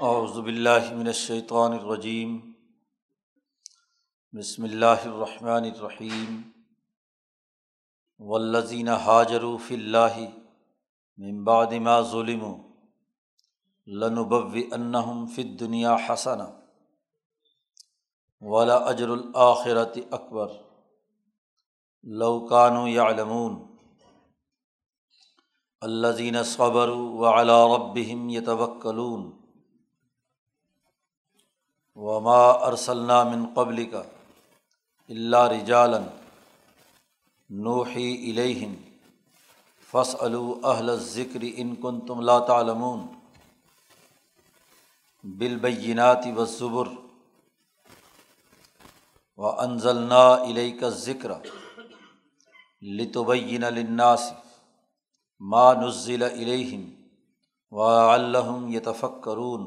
باللہ من الشیطان الرجیم۔ بسم اللہ الرحمن الرحیم۔ والذین حاجروا فی اللہ من بعد ما ظلموا لنبوئنہم فی الدنیا حسنا ولا اجر الآخرت اکبر۔ لو كانوا يعلمون الذين صبروا وعلى ربهم يتوكلون وما ارسلنا من قبل کا اللہ رجالن نوحی الہم فص اہل ذکر ان کن تم لا تعلمون بالبینات و ظبر و انزلنا علیہ کا ذکر لتبین للناس ما نزل علیہم و الحم یتفکرون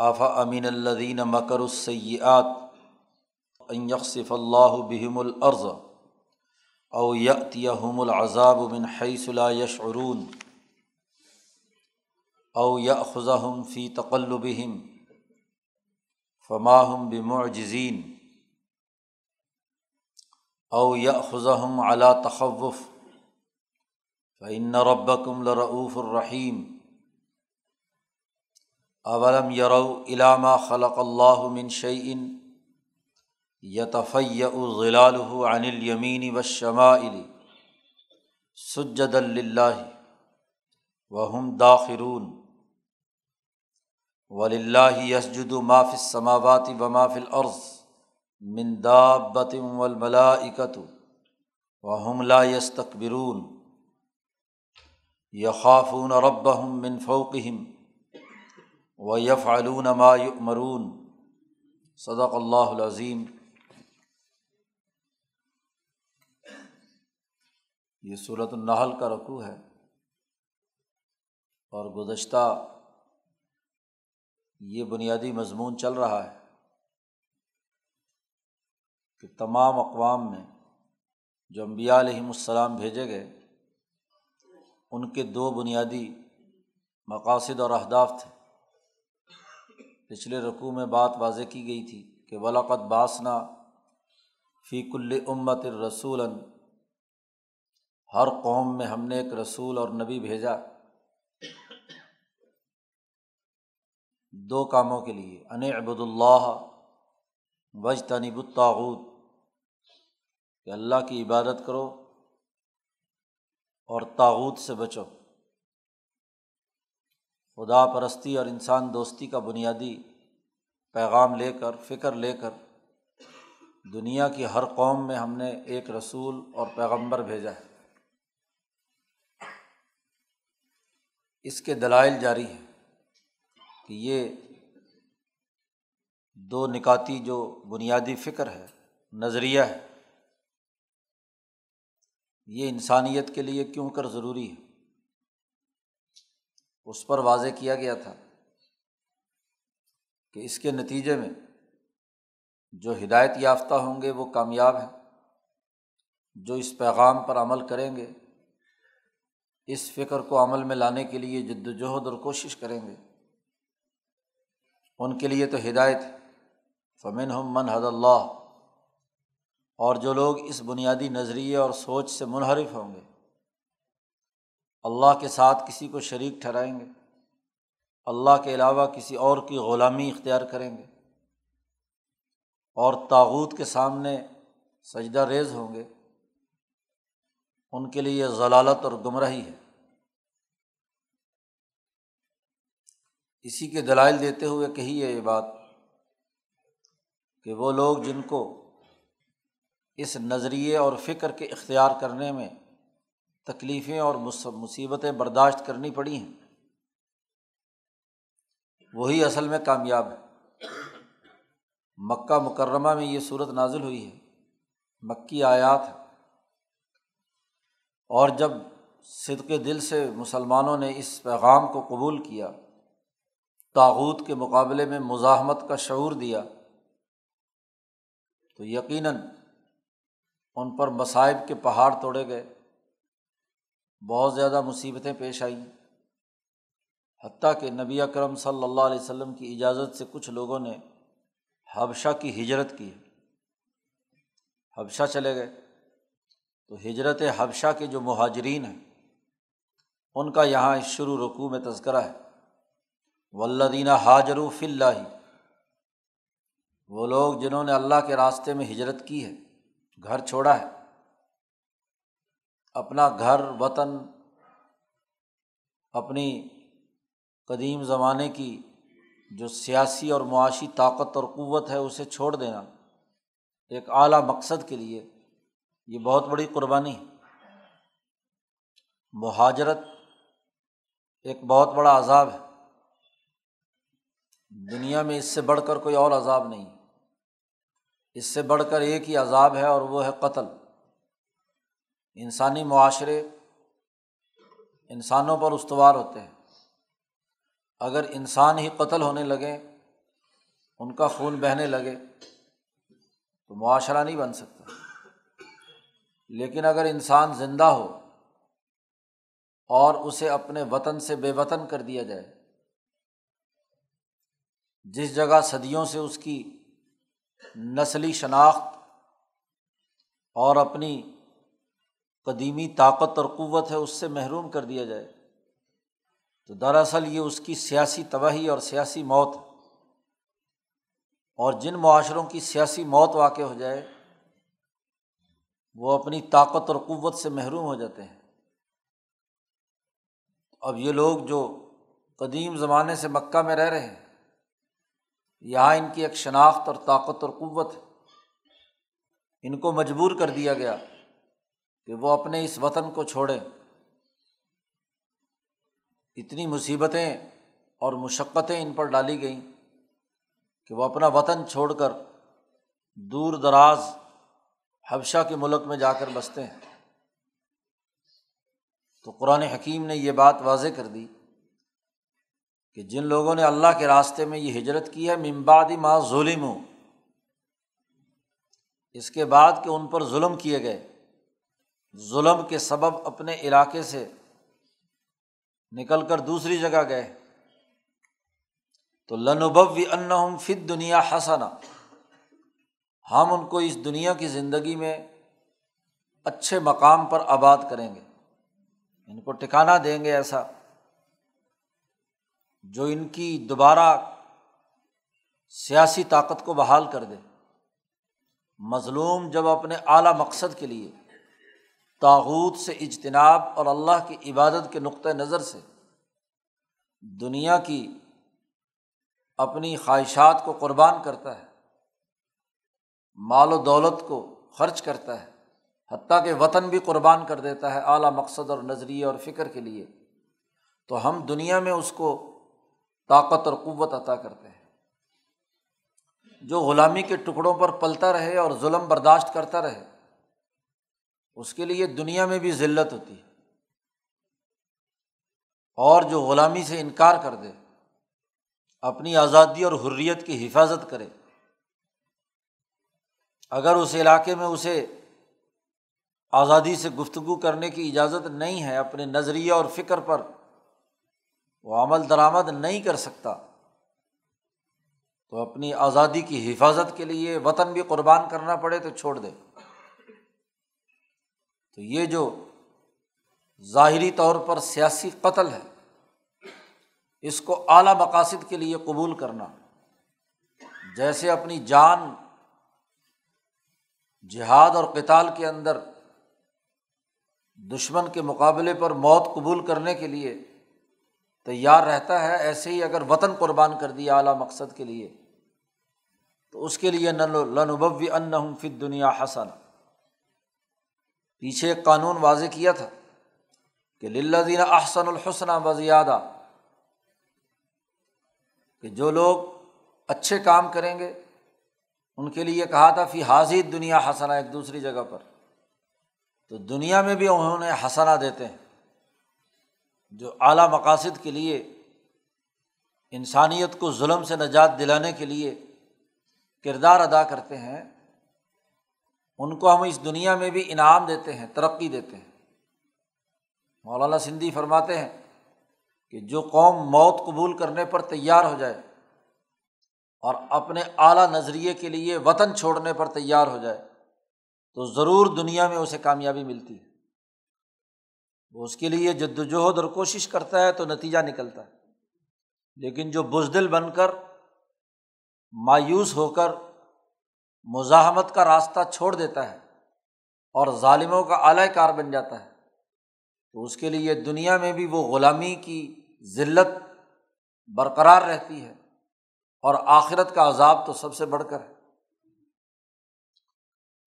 آفا امین الدین مکر السیات یکصف اللہ بہم العرض او یتیم العذاب من حیث لا یشعرون او یاخذہم فی تقلبہم فماہم بمعجزین او یاخذہم علی تخوف فإن ربکم لرؤوف الرحیم اولم یرو علامہ خلق اللہ من شعین یتفیع ضلال عن الیمین و شماعلی سجد اللہ وہم داخرون. وللہ یسجد ما فی السماوات و ما فی الارض من دابت والملائکت وهم لا یستکبرون یخافون ربهم من فوقهم و یف علون مرون صدق اللہ العظیم یہ صورت النحل کا رقو ہے اور گزشتہ یہ بنیادی مضمون چل رہا ہے کہ تمام اقوام میں جو امبیا علیہم السلام بھیجے گئے، ان کے دو بنیادی مقاصد اور اہداف تھے۔ پچھلے رقوع میں بات واضح کی گئی تھی کہ ولاقت باسنا فی کل امت رسول ہر قوم میں ہم نے ایک رسول اور نبی بھیجا۔ دو کاموں کے لیے۔ ان عبد اللہ وج تنب الطاعود کہ اللہ کی عبادت کرو اور تاوت سے بچو۔ خدا پرستی اور انسان دوستی کا بنیادی پیغام لے کر، فکر لے کر دنیا کی ہر قوم میں ہم نے ایک رسول اور پیغمبر بھیجا ہے۔ اس کے دلائل جاری ہیں کہ یہ دو نکاتی جو بنیادی فکر ہے، نظریہ ہے، یہ انسانیت کے لیے کیوں کر ضروری ہے؟ اس پر واضح کیا گیا تھا کہ اس کے نتیجے میں جو ہدایت یافتہ ہوں گے وہ کامیاب ہیں، جو اس پیغام پر عمل کریں گے، اس فکر کو عمل میں لانے کے لیے جد وجہد اور کوشش کریں گے، ان کے لیے تو ہدایت فمن ہم من حد اللہ اور جو لوگ اس بنیادی نظریے اور سوچ سے منحرف ہوں گے اللہ کے ساتھ کسی کو شریک ٹھہرائیں گے۔ اللہ کے علاوہ کسی اور کی غلامی اختیار کریں گے۔ اور تاوت کے سامنے سجدہ ریز ہوں گے۔ ان کے لیے ضلالت اور گمراہی ہے۔ اسی کے دلائل دیتے ہوئے کہی ہے یہ بات کہ وہ لوگ جن کو اس نظریے اور فکر کے اختیار کرنے میں تکلیفیں اور مصیبتیں برداشت کرنی پڑی ہیں۔ وہی اصل میں کامیاب ہے مکہ مکرمہ میں یہ صورت نازل ہوئی ہے۔ مکی آیات ہے اور جب صدق دل سے مسلمانوں نے اس پیغام کو قبول کیا تاوت کے مقابلے میں مزاحمت کا شعور دیا، تو یقیناً ان پر مصائب کے پہاڑ توڑے گئے۔ بہت زیادہ مصیبتیں پیش آئیں۔ حتیٰ کہ نبی اکرم صلی اللہ علیہ وسلم کی اجازت سے کچھ لوگوں نے حبشہ کی ہجرت کی۔ حبشہ چلے گئے۔ تو ہجرت حبشہ کے جو مہاجرین ہیں، ان کا یہاں اس شروع رقوع میں تذکرہ ہے۔ ولدینہ حاجر فی اللہ وہ لوگ جنہوں نے اللہ کے راستے میں ہجرت کی ہے، گھر چھوڑا ہے۔ اپنا گھر، وطن، اپنی قدیم زمانے کی جو سیاسی اور معاشی طاقت اور قوت ہے، اسے چھوڑ دینا ایک اعلیٰ مقصد کے لیے یہ بہت بڑی قربانی ہے۔ مہاجرت ایک بہت بڑا عذاب ہے۔ دنیا میں اس سے بڑھ کر کوئی اور عذاب نہیں۔ اس سے بڑھ کر ایک ہی عذاب ہے اور وہ ہے قتل۔ انسانی معاشرے انسانوں پر استوار ہوتے ہیں۔ اگر انسان ہی قتل ہونے لگے، ان کا خون بہنے لگے، تو معاشرہ نہیں بن سکتا۔ لیکن اگر انسان زندہ ہو اور اسے اپنے وطن سے بے وطن کر دیا جائے، جس جگہ صدیوں سے اس کی نسلی شناخت اور اپنی قدیمی طاقت اور قوت ہے، اس سے محروم کر دیا جائے۔ تو دراصل یہ اس کی سیاسی تباہی اور سیاسی موت اور جن معاشروں کی سیاسی موت واقع ہو جائے، وہ اپنی طاقت اور قوت سے محروم ہو جاتے ہیں۔ اب یہ لوگ جو قدیم زمانے سے مکہ میں رہ رہے ہیں، یہاں ان کی ایک شناخت اور طاقت اور قوت ان کو مجبور کر دیا گیا۔ کہ وہ اپنے اس وطن کو چھوڑیں۔ اتنی مصیبتیں اور مشقتیں ان پر ڈالی گئیں کہ وہ اپنا وطن چھوڑ کر دور دراز حبشہ کے ملک میں جا کر بستے ہیں۔ تو قرآن حکیم نے یہ بات واضح کر دی کہ جن لوگوں نے اللہ کے راستے میں یہ ہجرت کی ہے ممبادی ماں ظلم ہوں اس کے بعد کہ ان پر ظلم کیے گئے۔ ظلم کے سبب اپنے علاقے سے نکل کر دوسری جگہ گئے۔ تو لنوبی ان فت دنیا حسنا، ہم ان کو اس دنیا کی زندگی میں اچھے مقام پر آباد کریں گے، ان کو ٹکانا دیں گے ایسا جو ان کی دوبارہ سیاسی طاقت کو بحال کر دے۔ مظلوم جب اپنے اعلیٰ مقصد کے لیے تاوت سے اجتناب اور اللہ کی عبادت کے نقطۂ نظر سے دنیا کی اپنی خواہشات کو قربان کرتا ہے، مال و دولت کو خرچ کرتا ہے، حتیٰ کہ وطن بھی قربان کر دیتا ہے اعلیٰ مقصد اور نظریے اور فکر کے لیے۔ تو ہم دنیا میں اس کو طاقت اور قوت عطا کرتے ہیں۔ جو غلامی کے ٹکڑوں پر پلتا رہے اور ظلم برداشت کرتا رہے اس کے لیے دنیا میں بھی ذلت ہوتی ہے۔ اور جو غلامی سے انکار کر دے، اپنی آزادی اور حریت کی حفاظت کرے۔ اگر اس علاقے میں اسے آزادی سے گفتگو کرنے کی اجازت نہیں ہے، اپنے نظریے اور فکر پر وہ عمل درآمد نہیں کر سکتا، تو اپنی آزادی کی حفاظت کے لیے وطن بھی قربان کرنا پڑے تو چھوڑ دے۔ تو یہ جو ظاہری طور پر سیاسی قتل ہے، اس کو اعلیٰ مقاصد کے لیے قبول کرنا، جیسے اپنی جان جہاد اور کتال کے اندر دشمن کے مقابلے پر موت قبول کرنے کے لیے تیار رہتا ہے، ایسے ہی اگر وطن قربان کر دیا اعلیٰ مقصد کے لیے، تو اس کے لیے لنبوی ان فت دنیا حسن پیچھے ایک قانون واضح کیا تھا کہ للہ احسن الحسن و زیادہ کہ جو لوگ اچھے کام کریں گے، ان کے لیے کہا تھا، فی حاضر دنیا حسنا ایک دوسری جگہ پر۔ تو دنیا میں بھی انہوں نے حسنا دیتے ہیں، جو اعلیٰ مقاصد کے لیے، انسانیت کو ظلم سے نجات دلانے کے لیے کردار ادا کرتے ہیں۔ ان کو ہم اس دنیا میں بھی انعام دیتے ہیں، ترقی دیتے ہیں۔ مولانا سندھی فرماتے ہیں کہ جو قوم موت قبول کرنے پر تیار ہو جائے اور اپنے اعلیٰ نظریے کے لیے وطن چھوڑنے پر تیار ہو جائے، تو ضرور دنیا میں اسے کامیابی ملتی ہے۔ وہ اس کے لیے جد وجہد اور کوشش کرتا ہے تو نتیجہ نکلتا ہے۔ لیکن جو بزدل بن کر مایوس ہو کر مزاحمت کا راستہ چھوڑ دیتا ہے اور ظالموں کا اعلی کار بن جاتا ہے۔ تو اس کے لیے دنیا میں بھی وہ غلامی کی ذلت برقرار رہتی ہے اور آخرت کا عذاب تو سب سے بڑھ کر ہے۔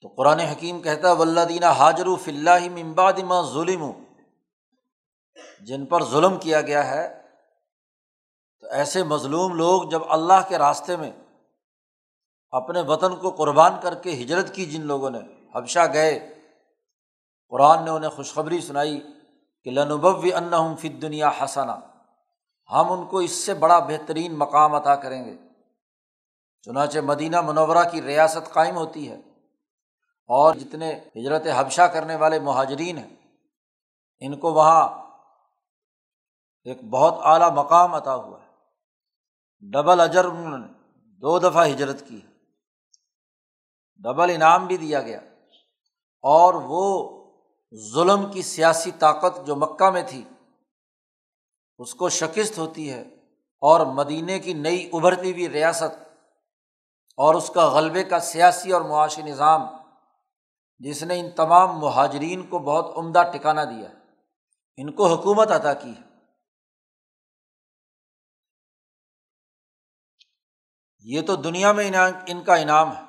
تو قرآن حکیم کہتا ہے ولدینہ حاجر فلّہ ممباد ماں ظلم جن پر ظلم کیا گیا ہے، تو ایسے مظلوم لوگ جب اللہ کے راستے میں اپنے وطن کو قربان کر کے ہجرت کی جن لوگوں نے حبشہ گئے، قرآن نے انہیں خوشخبری سنائی کہ لنوب ان ڈبل انعام بھی دیا گیا۔ اور وہ ظلم کی سیاسی طاقت جو مکہ میں تھی، اس کو شکست ہوتی ہے اور مدینے کی نئی ابھرتی ہوئی ریاست اور اس کا غلبے کا سیاسی اور معاشی نظام، جس نے ان تمام مہاجرین کو بہت عمدہ ٹکانا دیا۔ ان کو حکومت ادا کی۔ ہے یہ تو دنیا میں ان کا انعام ہے۔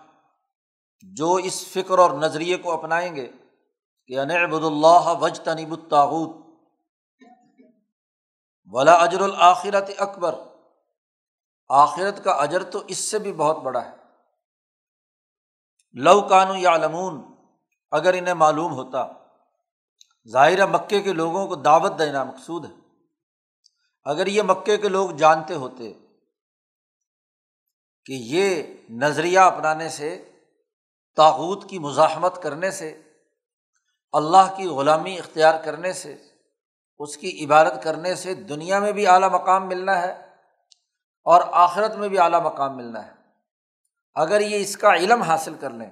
جو اس فکر اور نظریے کو اپنائیں گے کہ انعبد اللہ وج تنیب الطاعت ولا اجر الآخرت اکبر۔ آخرت کا اجر تو اس سے بھی بہت بڑا ہے۔ لو کانو یا لمون اگر انہیں معلوم ہوتا۔ ظاہر مکے کے لوگوں کو دعوت دینا مقصود ہے۔ اگر یہ مکے کے لوگ جانتے ہوتے کہ یہ نظریہ اپنانے سے تاوت کی مزاحمت کرنے سے، اللہ کی غلامی اختیار کرنے سے، اس کی عبادت کرنے سے دنیا میں بھی اعلیٰ مقام ملنا ہے اور آخرت میں بھی اعلیٰ مقام ملنا ہے۔ اگر یہ اس کا علم حاصل کر لیں،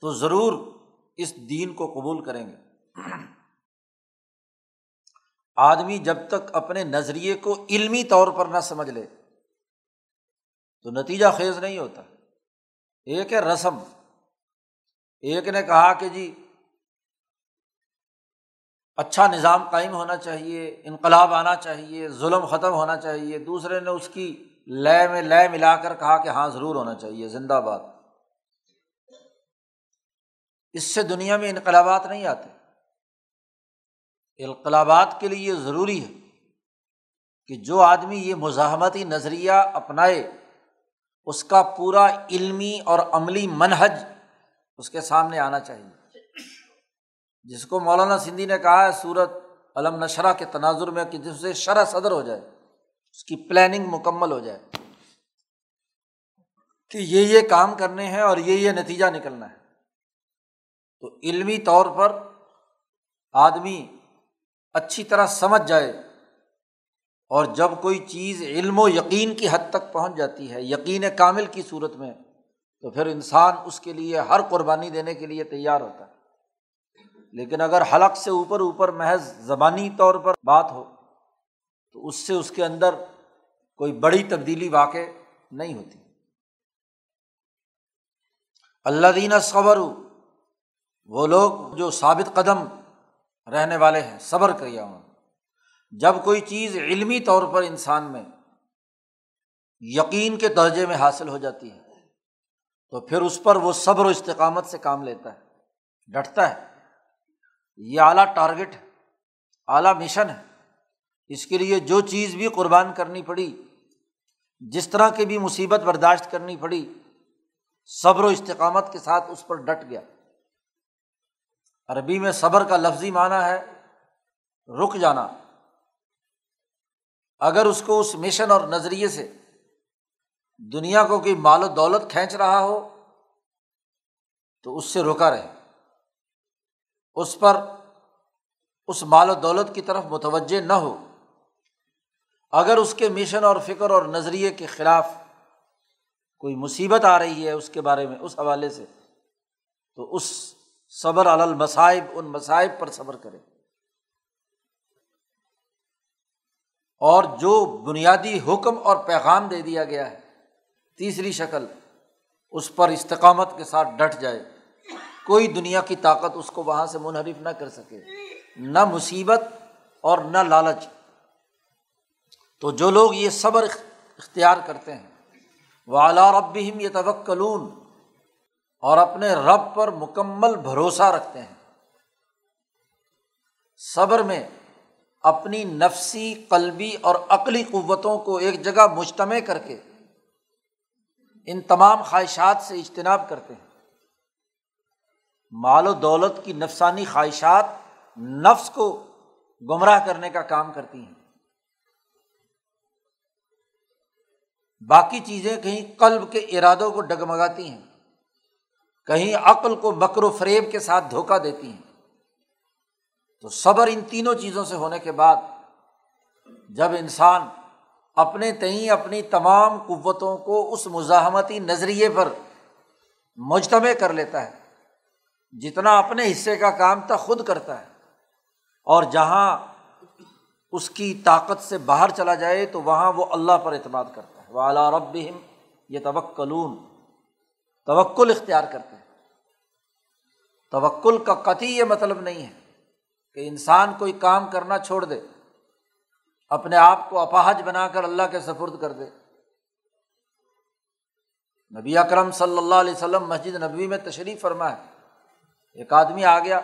تو ضرور اس دین کو قبول کریں گے۔ آدمی جب تک اپنے نظریے کو علمی طور پر نہ سمجھ لے، تو نتیجہ خیز نہیں ہوتا۔ ایک ہے رسم۔ ایک نے کہا کہ جی اچھا نظام قائم ہونا چاہیے، انقلاب آنا چاہیے، ظلم ختم ہونا چاہیے۔ دوسرے نے اس کی لے میں لے ملا کر کہا کہ ہاں ضرور ہونا چاہیے، زندہ باد۔ اس سے دنیا میں انقلابات نہیں آتے۔ انقلابات کے لیے یہ ضروری ہے کہ جو آدمی یہ مزاحمتی نظریہ اپنائے اس کا پورا علمی اور عملی منحج اس کے سامنے آنا چاہیے۔ جس کو مولانا سندھی نے کہا ہے سورت علم نشرہ کے تناظر میں کہ جس سے شرح صدر ہو جائے، اس کی پلاننگ مکمل ہو جائے۔ کہ یہ یہ کام کرنے ہیں اور یہ یہ نتیجہ نکلنا ہے۔ تو علمی طور پر آدمی اچھی طرح سمجھ جائے۔ اور جب کوئی چیز علم و یقین کی حد تک پہنچ جاتی ہے، یقین کامل کی صورت میں، تو پھر انسان اس کے لیے ہر قربانی دینے کے لیے تیار ہوتا ہے۔ لیکن اگر حلق سے اوپر اوپر محض زبانی طور پر بات ہو، تو اس سے اس کے اندر کوئی بڑی تبدیلی واقع نہیں ہوتی۔ اللہ دینہ صبر وہ لوگ جو ثابت قدم رہنے والے ہیں، صبر کیا انہوں جب کوئی چیز علمی طور پر انسان میں یقین کے درجے میں حاصل ہو جاتی ہے، تو پھر اس پر وہ صبر و استقامت سے کام لیتا ہے، ڈٹتا ہے۔ یہ اعلیٰ ٹارگیٹ ہے اعلیٰ مشن ہے۔ اس کے لیے جو چیز بھی قربان کرنی پڑی، جس طرح کی بھی مصیبت برداشت کرنی پڑی، صبر و استقامت کے ساتھ اس پر ڈٹ گیا۔ عربی میں صبر کا لفظی معنی ہے رک جانا۔ اگر اس کو اس مشن اور نظریے سے دنیا کو کوئی مال و دولت کھینچ رہا ہو، تو اس سے روکا رہے۔ اس پر اس مال و دولت کی طرف متوجہ نہ ہو۔ اگر اس کے مشن اور فکر اور نظریے کے خلاف کوئی مصیبت آ رہی ہے اس کے بارے میں، اس حوالے سے، تو اس صبر المصائب، ان مصائب پر صبر کرے۔ اور جو بنیادی حکم اور پیغام دے دیا گیا ہے، تیسری شکل اس پر استقامت کے ساتھ ڈٹ جائے۔ کوئی دنیا کی طاقت اس کو وہاں سے منحرف نہ کر سکے۔ نہ مصیبت اور نہ لالچ۔ تو جو لوگ یہ صبر اختیار کرتے ہیں وہ اعلیٰ ربہم یہ توکلون اور اپنے رب پر مکمل بھروسہ رکھتے ہیں۔ صبر میں اپنی نفسی، قلبی اور عقلی قوتوں کو ایک جگہ مجتمع کر کے ان تمام خواہشات سے اجتناب کرتے ہیں۔ مال و دولت کی نفسانی خواہشات نفس کو گمراہ کرنے کا کام کرتی ہیں۔ باقی چیزیں کہیں قلب کے ارادوں کو ڈگمگاتی ہیں، کہیں عقل کو بکر و فریب کے ساتھ دھوکہ دیتی ہیں۔ تو صبر ان تینوں چیزوں سے ہونے کے بعد جب انسان اپنے تئیں اپنی تمام قوتوں کو اس مزاحمتی نظریے پر مجتمع کر لیتا ہے، جتنا اپنے حصے کا کام تھا خود کرتا ہے، اور جہاں اس کی طاقت سے باہر چلا جائے تو وہاں وہ اللہ پر اعتماد کرتا ہے۔ وہ اعلیٰ رب یہ توکلون توکل اختیار کرتے ہیں۔ توکل کا قطعی یہ مطلب نہیں ہے کہ انسان کوئی کام کرنا چھوڑ دے، اپنے آپ کو اپاہج بنا کر اللہ کے سفرد کر دے۔ نبی اکرم صلی اللہ علیہ وسلم مسجد نبوی میں تشریف فرما ہے ایک آدمی آ گیا،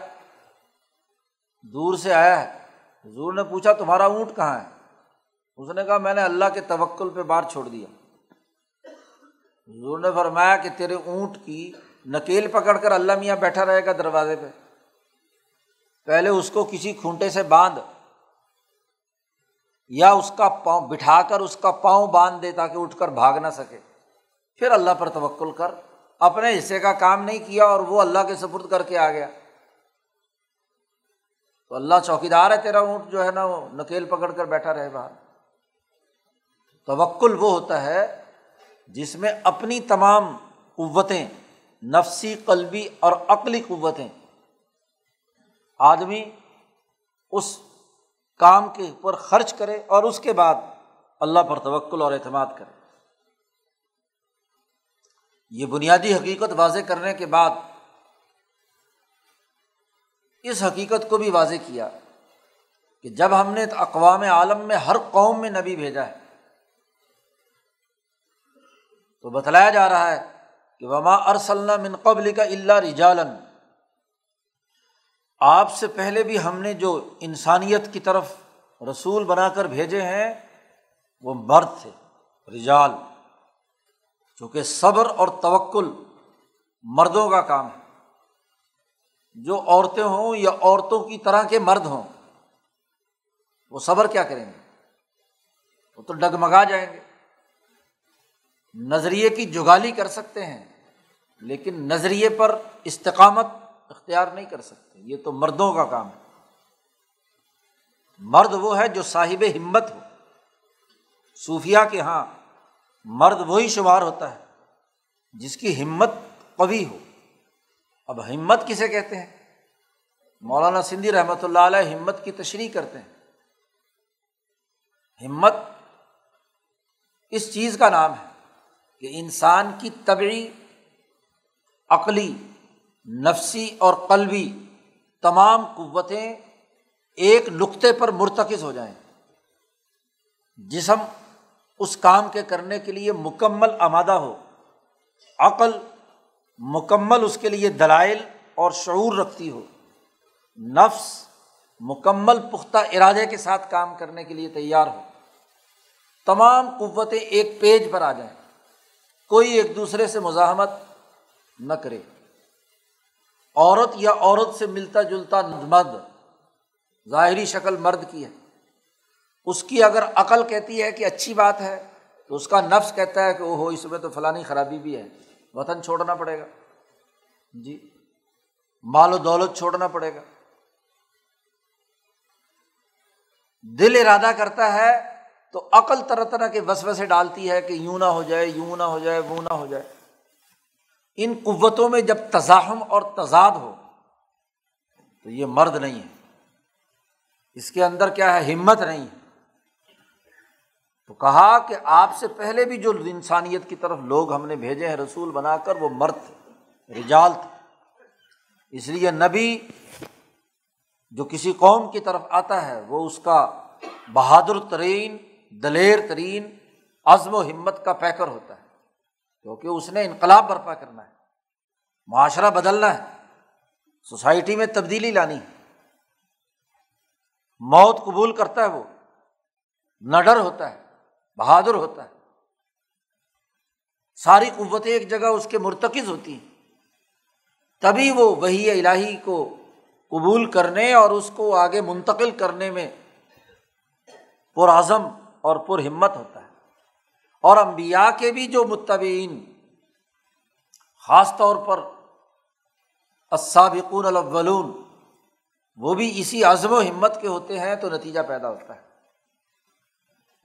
دور سے آیا ہے۔ حضور نے پوچھا، تمہارا اونٹ کہاں ہے؟ اس نے کہا، میں نے اللہ کے توکل پہ بار چھوڑ دیا۔ حضور نے فرمایا کہ تیرے اونٹ کی نکیل پکڑ کر اللہ میاں بیٹھا رہے گا دروازے پہ۔ پہلے اس کو کسی کھونٹے سے باندھ یا اس کا پاؤں بٹھا کر اس کا پاؤں باندھ دے تاکہ اٹھ کر بھاگ نہ سکے۔ پھر اللہ پر توکل کر۔ اپنے حصے کا کام نہیں کیا اور وہ اللہ کے سپرد کر کے آ گیا۔ تو اللہ چوکیدار ہے تیرا، اونٹ جو ہے نا وہ نکیل پکڑ کر بیٹھا رہے باہر۔ توکل وہ ہوتا ہے جس میں اپنی تمام قوتیں، نفسی، قلبی اور عقلی قوتیں آدمی اس کام کے اوپر خرچ کرے اور اس کے بعد اللہ پر توکل اور اعتماد کرے۔ یہ بنیادی حقیقت واضح کرنے کے بعد اس حقیقت کو بھی واضح کیا کہ جب ہم نے اقوام عالم میں ہر قوم میں نبی بھیجا ہے، تو بتلایا جا رہا ہے کہ وما ارسل من قبل کا اللہ رجالن آپ سے پہلے بھی ہم نے جو انسانیت کی طرف رسول بنا کر بھیجے ہیں، وہ مرد تھے، رجال۔ چونکہ صبر اور توکل مردوں کا کام ہے۔ جو عورتیں ہوں یا عورتوں کی طرح کے مرد ہوں، وہ صبر کیا کریں گے؟ وہ تو ڈگمگا جائیں گے۔ نظریے کی جگالی کر سکتے ہیں، لیکن نظریے پر استقامت اختیار نہیں کر سکتے۔ یہ تو مردوں کا کام ہے۔ مرد وہ ہے جو صاحب ہمت ہو۔ صوفیہ کے یہاں مرد وہی شمار ہوتا ہے جس کی ہمت قوی ہو۔ اب ہمت کسے کہتے ہیں؟ مولانا سندھی رحمۃ اللہ علیہ ہمت کی تشریح کرتے ہیں۔ ہمت اس چیز کا نام ہے کہ انسان کی طبعی عقلی نفسی اور قلبی تمام قوتیں ایک نقطے پر مرتکز ہو جائیں۔ جسم اس کام کے کرنے کے لیے مکمل آمادہ ہو۔ عقل مکمل اس کے لیے دلائل اور شعور رکھتی ہو۔ نفس مکمل پختہ ارادے کے ساتھ کام کرنے کے لیے تیار ہو۔ تمام قوتیں ایک پیج پر آ جائیں۔ کوئی ایک دوسرے سے مزاحمت نہ کرے۔ عورت یا عورت سے ملتا جلتا مرد ظاہری شکل مرد کی ہے۔ اس کی اگر عقل کہتی ہے کہ اچھی بات ہے، تو اس کا نفس کہتا ہے کہ وہ ہو اس میں تو فلانی خرابی بھی ہے۔ وطن چھوڑنا پڑے گا۔ جی۔ مال و دولت چھوڑنا پڑے گا۔ دل ارادہ کرتا ہے تو عقل طرح طرح کے وسوسے ڈالتی ہے کہ یوں نہ ہو جائے، یوں نہ ہو جائے، وہ نہ ہو جائے۔ ان قوتوں میں جب تزاہم اور تضاد ہو، تو یہ مرد نہیں ہے۔ اس کے اندر کیا ہے؟ ہمت نہیں ہے۔ تو کہا کہ آپ سے پہلے بھی جو انسانیت کی طرف لوگ ہم نے بھیجے ہیں رسول بنا کر، وہ مرد تھے رجال تھے۔ اس لیے نبی جو کسی قوم کی طرف آتا ہے، وہ اس کا بہادر ترین، دلیر ترین، عزم و ہمت کا پیکر ہوتا ہے۔ کیونکہ اس نے انقلاب برپا کرنا ہے۔ معاشرہ بدلنا ہے۔ سوسائٹی میں تبدیلی لانی ہے۔ موت قبول کرتا ہے وہ۔ نڈر ہوتا ہے۔ بہادر ہوتا ہے۔ ساری قوتیں ایک جگہ اس کے مرتکز ہوتی ہیں۔ تبھی وہ وہی الہی کو قبول کرنے اور اس کو آگے منتقل کرنے میں پرعزم اور پر ہمت ہوتا ہے۔ اور امبیا کے بھی جو متبین خاص طور پر السابقون الاولون، وہ بھی اسی عزم و ہمت کے ہوتے ہیں تو نتیجہ پیدا ہوتا ہے۔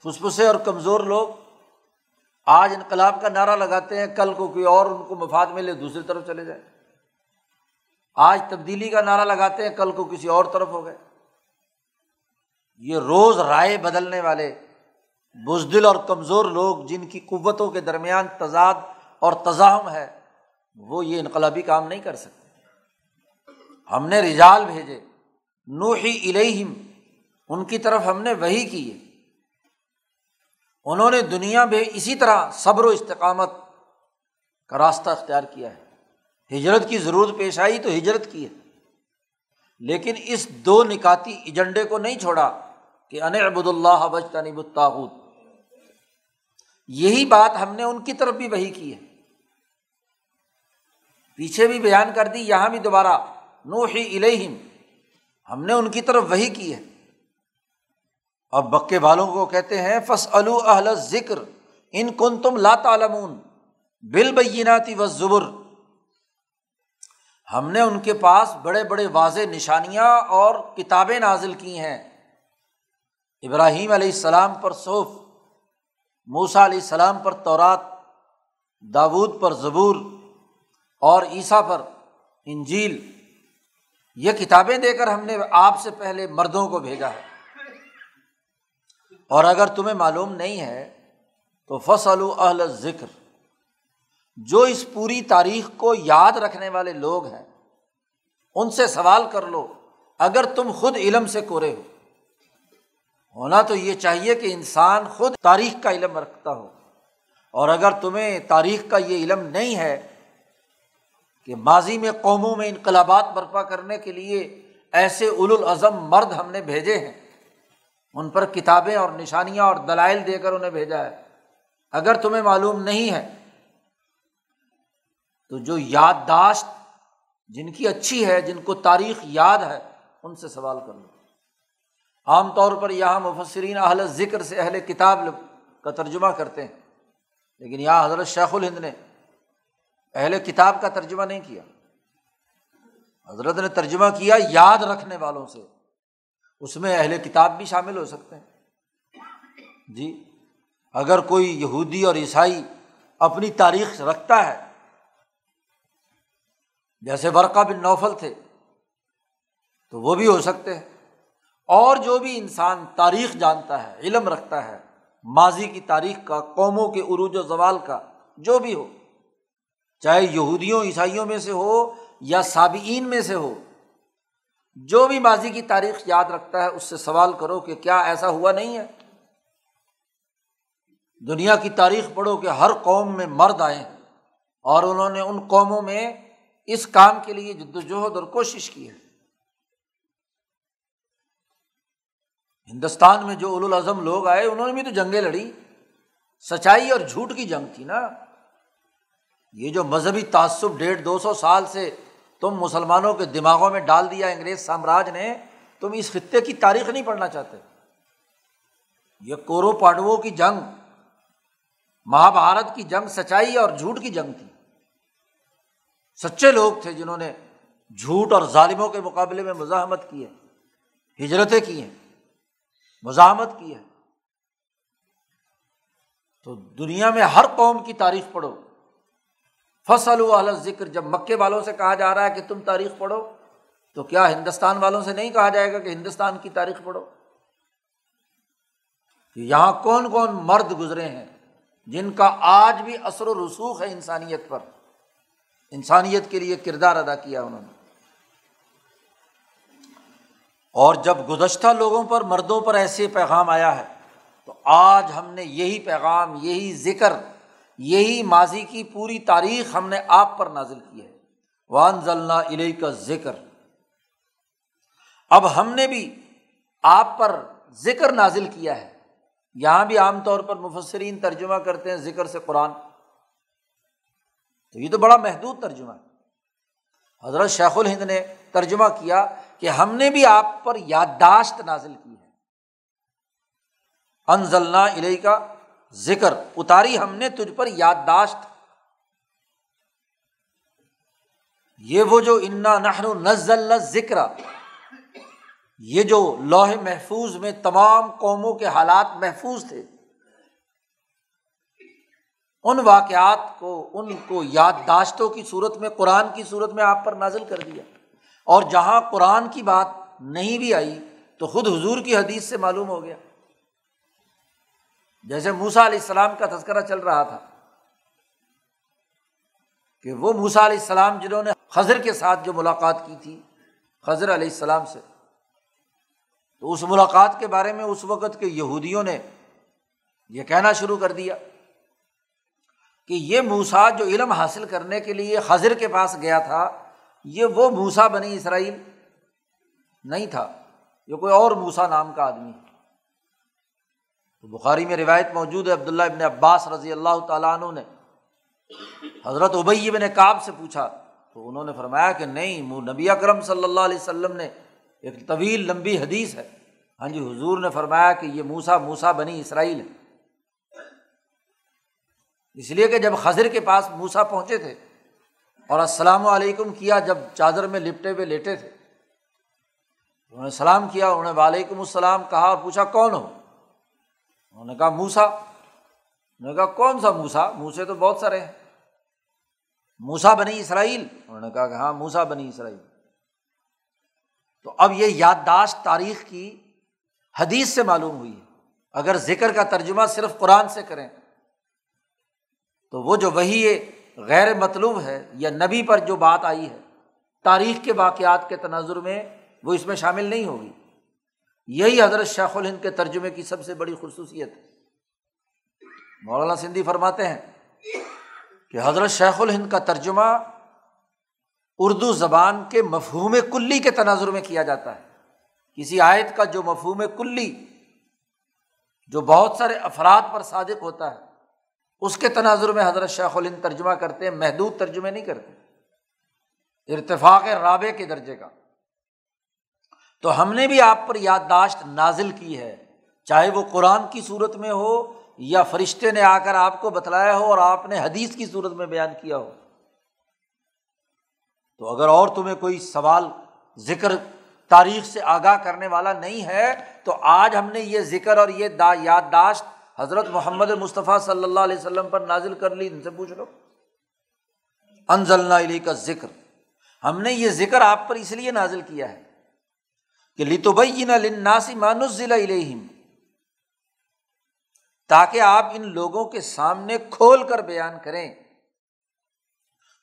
پھسپھسے اور کمزور لوگ آج انقلاب کا نعرہ لگاتے ہیں، کل کو کوئی اور ان کو مفاد ملے، دوسری طرف چلے جائیں۔ آج تبدیلی کا نعرہ لگاتے ہیں، کل کو کسی اور طرف ہو گئے۔ یہ روز رائے بدلنے والے بزدل اور کمزور لوگ جن کی قوتوں کے درمیان تضاد اور تزاہم ہے، وہ یہ انقلابی کام نہیں کر سکتے۔ ہم نے رجال بھیجے، نوحی الہم ان کی طرف ہم نے وہی کی ہے۔ انہوں نے دنیا میں اسی طرح صبر و استقامت کا راستہ اختیار کیا ہے۔ ہجرت کی ضرورت پیش آئی تو ہجرت کی ہے۔ لیکن اس دو نکاتی ایجنڈے کو نہیں چھوڑا کہ ان ابود اللہ بج نب الطاحت یہی بات ہم نے ان کی طرف بھی وہی کی ہے۔ پیچھے بھی بیان کر دی، یہاں بھی دوبارہ نو ہی ہم نے ان کی طرف وہی کی ہے۔ اب بکے والوں کو کہتے ہیں فص اہل ذکر ان کن تم لاتعلمون بل بیناتی و زبر ہم نے ان کے پاس بڑے بڑے واضح نشانیاں اور کتابیں نازل کی ہیں۔ ابراہیم علیہ السلام پر صوف موسا علیہ السلام پر تورات، داود پر زبور اور عیسیٰ پر انجیل، یہ کتابیں دے کر ہم نے آپ سے پہلے مردوں کو بھیجا ہے۔ اور اگر تمہیں معلوم نہیں ہے تو فصل اہل ذکر جو اس پوری تاریخ کو یاد رکھنے والے لوگ ہیں، ان سے سوال کر لو، اگر تم خود علم سے کورے ہو۔ ہونا تو یہ چاہیے کہ انسان خود تاریخ کا علم رکھتا ہو۔ اور اگر تمہیں تاریخ کا یہ علم نہیں ہے کہ ماضی میں قوموں میں انقلابات برپا کرنے کے لیے ایسے اول الاظم مرد ہم نے بھیجے ہیں، ان پر کتابیں اور نشانیاں اور دلائل دے کر انہیں بھیجا ہے۔ اگر تمہیں معلوم نہیں ہے، تو جو یادداشت جن کی اچھی ہے، جن کو تاریخ یاد ہے، ان سے سوال کر لو۔ عام طور پر یہاں مفسرین اہل ذکر سے اہل کتاب کا ترجمہ کرتے ہیں۔ لیکن یہاں حضرت شیخ الہند نے اہل کتاب کا ترجمہ نہیں کیا۔ حضرت نے ترجمہ کیا یاد رکھنے والوں سے۔ اس میں اہل کتاب بھی شامل ہو سکتے ہیں۔ جی اگر کوئی یہودی اور عیسائی اپنی تاریخ رکھتا ہے، جیسے ورقہ بن نوفل تھے، تو وہ بھی ہو سکتے ہیں۔ اور جو بھی انسان تاریخ جانتا ہے، علم رکھتا ہے، ماضی کی تاریخ کا، قوموں کے عروج و زوال کا، جو بھی ہو، چاہے یہودیوں، عیسائیوں میں سے ہو یا سابعین میں سے ہو، جو بھی ماضی کی تاریخ یاد رکھتا ہے، اس سے سوال کرو کہ کیا ایسا ہوا نہیں ہے؟ دنیا کی تاریخ پڑھو کہ ہر قوم میں مرد آئے ہیں اور انہوں نے ان قوموں میں اس کام کے لیے جد وجہد اور کوشش کی ہے۔ ہندوستان میں جو اول الاظم لوگ آئے، انہوں نے بھی تو جنگیں لڑی۔ سچائی اور جھوٹ کی جنگ تھی نا۔ یہ جو مذہبی تعصب ڈیڑھ دو سو سال سے تم مسلمانوں کے دماغوں میں ڈال دیا انگریز سامراج نے، تم اس خطے کی تاریخ نہیں پڑھنا چاہتے۔ یہ کورو پاڈووں کی جنگ، مہا بھارت کی جنگ سچائی اور جھوٹ کی جنگ تھی۔ سچے لوگ تھے جنہوں نے جھوٹ اور ظالموں کے مقابلے میں مزاحمت کی ہے، ہجرتیں کی ہیں۔ مزاحمت کی ہے۔ تو دنیا میں ہر قوم کی تاریخ پڑھو۔ فصل و ذکر جب مکے والوں سے کہا جا رہا ہے کہ تم تاریخ پڑھو، تو کیا ہندوستان والوں سے نہیں کہا جائے گا کہ ہندوستان کی تاریخ پڑھو؟ یہاں کون کون مرد گزرے ہیں جن کا آج بھی اثر و رسوخ ہے انسانیت پر؟ انسانیت کے لیے کردار ادا کیا انہوں نے۔ اور جب گزشتہ لوگوں پر مردوں پر ایسے پیغام آیا ہے، تو آج ہم نے یہی پیغام، یہی ذکر، یہی ماضی کی پوری تاریخ ہم نے آپ پر نازل کی ہے۔ وان ضلع علیہ کا ذکر اب ہم نے بھی آپ پر ذکر نازل کیا ہے۔ یہاں بھی عام طور پر مفسرین ترجمہ کرتے ہیں ذکر سے قرآن۔ تو یہ تو بڑا محدود ترجمہ ہے۔ حضرت شیخ الہند نے ترجمہ کیا کہ ہم نے بھی آپ پر یادداشت نازل کی ہے۔ انزلنا علیہ کا ذکر، اتاری ہم نے تجھ پر یادداشت۔ یہ وہ جو انا نہر نزل ذکر یہ جو لوہ محفوظ میں تمام قوموں کے حالات محفوظ تھے۔ ان واقعات کو، ان کو یادداشتوں کی صورت میں، قرآن کی صورت میں آپ پر نازل کر دیا۔ اور جہاں قرآن کی بات نہیں بھی آئی تو خود حضور کی حدیث سے معلوم ہو گیا۔ جیسے موسا علیہ السلام کا تذکرہ چل رہا تھا کہ وہ موسا علیہ السلام جنہوں نے خضر کے ساتھ جو ملاقات کی تھی، خضر علیہ السلام سے۔ تو اس ملاقات کے بارے میں اس وقت کے یہودیوں نے یہ کہنا شروع کر دیا کہ یہ موسا جو علم حاصل کرنے کے لیے خضر کے پاس گیا تھا یہ وہ موسا بنی اسرائیل نہیں تھا، یہ کوئی اور موسا نام کا آدمی تو بخاری میں روایت موجود ہے، عبداللہ ابن عباس رضی اللہ تعالیٰ عنہ نے حضرت ابئی ابن کاب سے پوچھا، تو انہوں نے فرمایا کہ نہیں نبی اکرم صلی اللہ علیہ وسلم نے ایک طویل لمبی حدیث ہے۔ ہاں جی حضور نے فرمایا کہ یہ موسا موسا بنی اسرائیل ہے۔ اس لیے کہ جب خضر کے پاس موسا پہنچے تھے اور السلام علیکم کیا جب چادر میں لپٹے ہوئے لیٹے تھے؟ انہوں نے سلام کیا، انہوں نے وعلیکم السلام کہا اور پوچھا، کون ہو؟ انہوں نے کہا موسا انہوں نے کہا، کون سا موسا موسے تو بہت سارے ہیں۔ موسا بنی اسرائیل۔ انہوں نے کہا کہ ہاں موسا بنی اسرائیل۔ تو اب یہ یادداشت تاریخ کی حدیث سے معلوم ہوئی ہے۔ اگر ذکر کا ترجمہ صرف قرآن سے کریں، تو وہ جو وہی غیر مطلوب ہے یا نبی پر جو بات آئی ہے، تاریخ کے واقعات کے تناظر میں وہ اس میں شامل نہیں ہوگی۔ یہی حضرت شیخ الہند کے ترجمے کی سب سے بڑی خصوصیت ہے۔ مولانا سندھی فرماتے ہیں کہ حضرت شیخ الہند کا ترجمہ اردو زبان کے مفہوم کلی کے تناظر میں کیا جاتا ہے۔ کسی آیت کا جو مفہوم کلی، جو بہت سارے افراد پر صادق ہوتا ہے اس کے تناظر میں حضرت شیخ الند ترجمہ کرتے ہیں، محدود ترجمے نہیں کرتے۔ ارتفاق رابع کے درجے کا۔ تو ہم نے بھی آپ پر یادداشت نازل کی ہے، چاہے وہ قرآن کی صورت میں ہو یا فرشتے نے آ کر آپ کو بتلایا ہو اور آپ نے حدیث کی صورت میں بیان کیا ہو۔ تو اگر اور تمہیں کوئی سوال، ذکر، تاریخ سے آگاہ کرنے والا نہیں ہے، تو آج ہم نے یہ ذکر اور یہ یادداشت حضرت محمد مصطفیٰ صلی اللہ علیہ وسلم پر نازل کر لی، ان سے پوچھ لو۔ انزل علی کا ذکر ہم نے یہ ذکر آپ پر اس لیے نازل کیا ہے کہ لتوبئی نہ لناسی مانس ضلع تاکہ آپ ان لوگوں کے سامنے کھول کر بیان کریں۔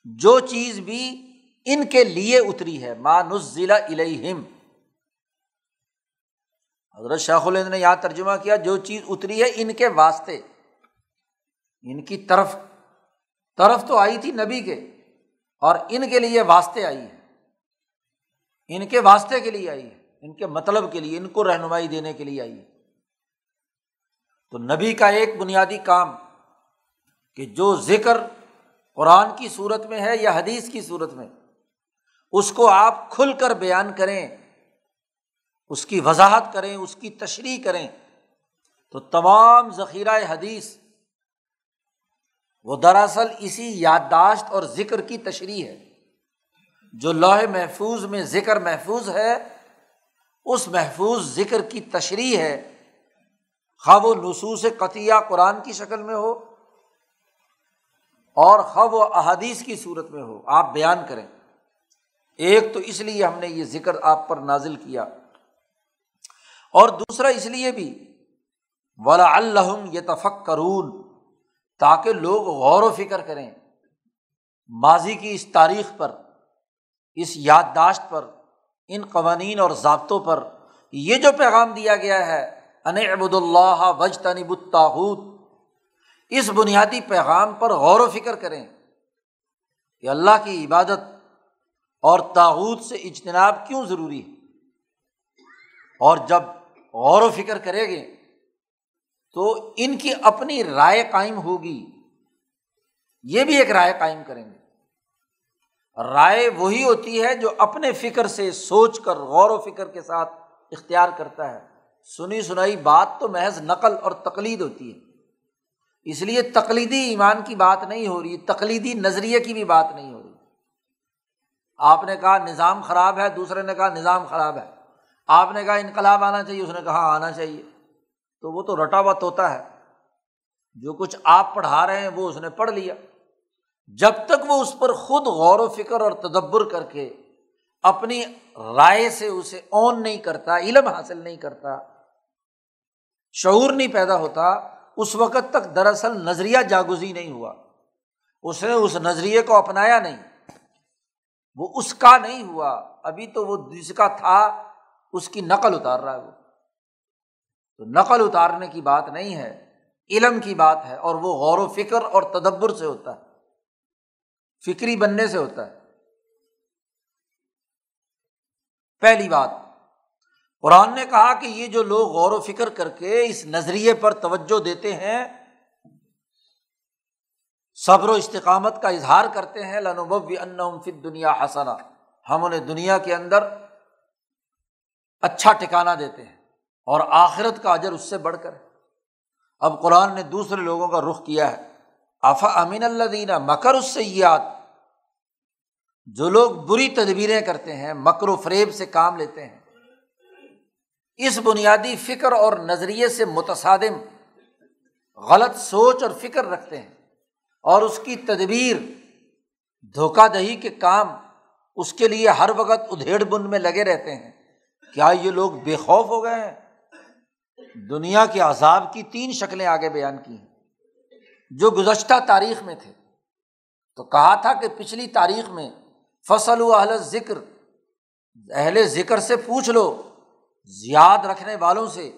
جو چیز بھی ان کے لیے اتری ہے ضلع الہم حضرت شاہ الند نے یہاں ترجمہ کیا، جو چیز اتری ہے ان کے واسطے۔ ان کی طرف طرف تو آئی تھی نبی کے، اور ان کے لیے واسطے آئی ہے۔ ان کے واسطے کے لیے آئی ہے، ان کے مطلب کے لیے، ان کو رہنمائی دینے کے لیے آئی ہے۔ تو نبی کا ایک بنیادی کام کہ جو ذکر قرآن کی صورت میں ہے یا حدیث کی صورت میں، اس کو آپ کھل کر بیان کریں۔ اس کی وضاحت کریں، اس کی تشریح کریں، تو تمام ذخیرہ حدیث وہ دراصل اسی یادداشت اور ذکر کی تشریح ہے۔ جو لوہے محفوظ میں ذکر محفوظ ہے، اس محفوظ ذکر کی تشریح ہے۔ خواہ و نصوص قطیہ قرآن کی شکل میں ہو اور خب و احادیث کی صورت میں ہو، آپ بیان کریں۔ ایک تو اس لیے ہم نے یہ ذکر آپ پر نازل کیا۔ اور دوسرا اس لیے بھی ولا الحم یہ تفق کرون تاکہ لوگ غور و فکر کریں ماضی کی اس تاریخ پر، اس یادداشت پر، ان قوانین اور ضابطوں پر۔ یہ جو پیغام دیا گیا ہے، ان ابود اللہ وج تنب الطاحود اس بنیادی پیغام پر غور و فکر کریں کہ اللہ کی عبادت اور تاحود سے اجتناب کیوں ضروری ہے؟ اور جب غور و فکر کرے گے تو ان کی اپنی رائے قائم ہوگی۔ یہ بھی ایک رائے قائم کریں گے۔ رائے وہی ہوتی ہے جو اپنے فکر سے سوچ کر، غور و فکر کے ساتھ اختیار کرتا ہے۔ سنی سنائی بات تو محض نقل اور تقلید ہوتی ہے۔ اس لیے تقلیدی ایمان کی بات نہیں ہو رہی، تقلیدی نظریے کی بھی بات نہیں ہو رہی۔ آپ نے کہا نظام خراب ہے، دوسرے نے کہا نظام خراب ہے۔ آپ نے کہا انقلاب آنا چاہیے، اس نے کہا آنا چاہیے۔ تو وہ تو رٹا ہوا توتا ہے۔ جو کچھ آپ پڑھا رہے ہیں، وہ اس نے پڑھ لیا۔ جب تک وہ اس پر خود غور و فکر اور تدبر کر کے اپنی رائے سے اسے اون نہیں کرتا، علم حاصل نہیں کرتا، شعور نہیں پیدا ہوتا، اس وقت تک دراصل نظریہ جاگزی نہیں ہوا۔ اس نے اس نظریے کو اپنایا نہیں۔ وہ اس کا نہیں ہوا۔ ابھی تو وہ جس کا تھا۔ اس کی نقل اتار رہا ہے وہ۔ تو نقل اتارنے کی بات نہیں ہے، علم کی بات ہے، اور وہ غور و فکر اور تدبر سے ہوتا ہے۔ فکری بننے سے ہوتا ہے۔ پہلی بات، قرآن نے کہا کہ یہ جو لوگ غور و فکر کر کے اس نظریے پر توجہ دیتے ہیں، صبر و استقامت کا اظہار کرتے ہیں لنوب ان فت دنیا حسنا ہم انہیں دنیا کے اندر اچھا ٹکانا دیتے ہیں اور آخرت کا اجر اس سے بڑھ کر اب قرآن نے دوسرے لوگوں کا رخ کیا ہے۔ آفا امین اللہ دینا مکر اس سے یاد جو لوگ بری تدبیریں کرتے ہیں، مکر و فریب سے کام لیتے ہیں۔ اس بنیادی فکر اور نظریے سے متصادم، غلط سوچ اور فکر رکھتے ہیں۔ اور اس کی تدبیر، دھوکہ دہی کے کام، اس کے لیے ہر وقت ادھیڑ بن میں لگے رہتے ہیں۔ کیا یہ لوگ بے خوف ہو گئے ہیں؟ دنیا کے عذاب کی تین شکلیں آگے بیان کی ہیں۔ جو گزشتہ تاریخ میں تھے۔ تو کہا تھا کہ پچھلی تاریخ میں فصل و اہل ذکر اہل ذکر سے پوچھ لو۔ یاد رکھنے والوں سے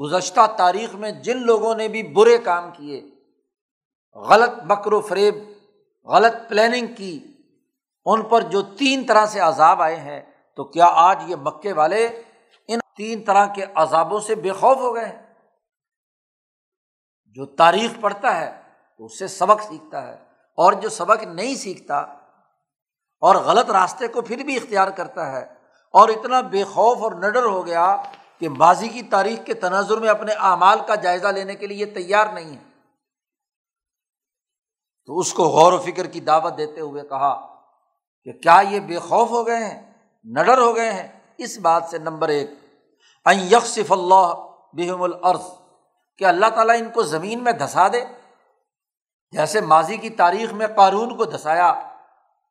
گزشتہ تاریخ میں جن لوگوں نے بھی برے کام کیے، غلط بکر و فریب، غلط پلاننگ کی، ان پر جو تین طرح سے عذاب آئے ہیں تو کیا آج یہ مکے والے ان تین طرح کے عذابوں سے بے خوف ہو گئے ہیں؟ جو تاریخ پڑھتا ہے تو اس سے سبق سیکھتا ہے، اور جو سبق نہیں سیکھتا اور غلط راستے کو پھر بھی اختیار کرتا ہے، اور اتنا بے خوف اور نڈر ہو گیا کہ ماضی کی تاریخ کے تناظر میں اپنے اعمال کا جائزہ لینے کے لیے تیار نہیں ہے۔ تو اس کو غور و فکر کی دعوت دیتے ہوئے کہا کہ کیا یہ بے خوف ہو گئے ہیں؟ نڈر ہو گئے ہیں۔ اس بات سے نمبر ایک یکصف اللہ بحم العرض کہ اللہ تعالیٰ ان کو زمین میں دھسا دے۔ جیسے ماضی کی تاریخ میں قارون کو دھسایا،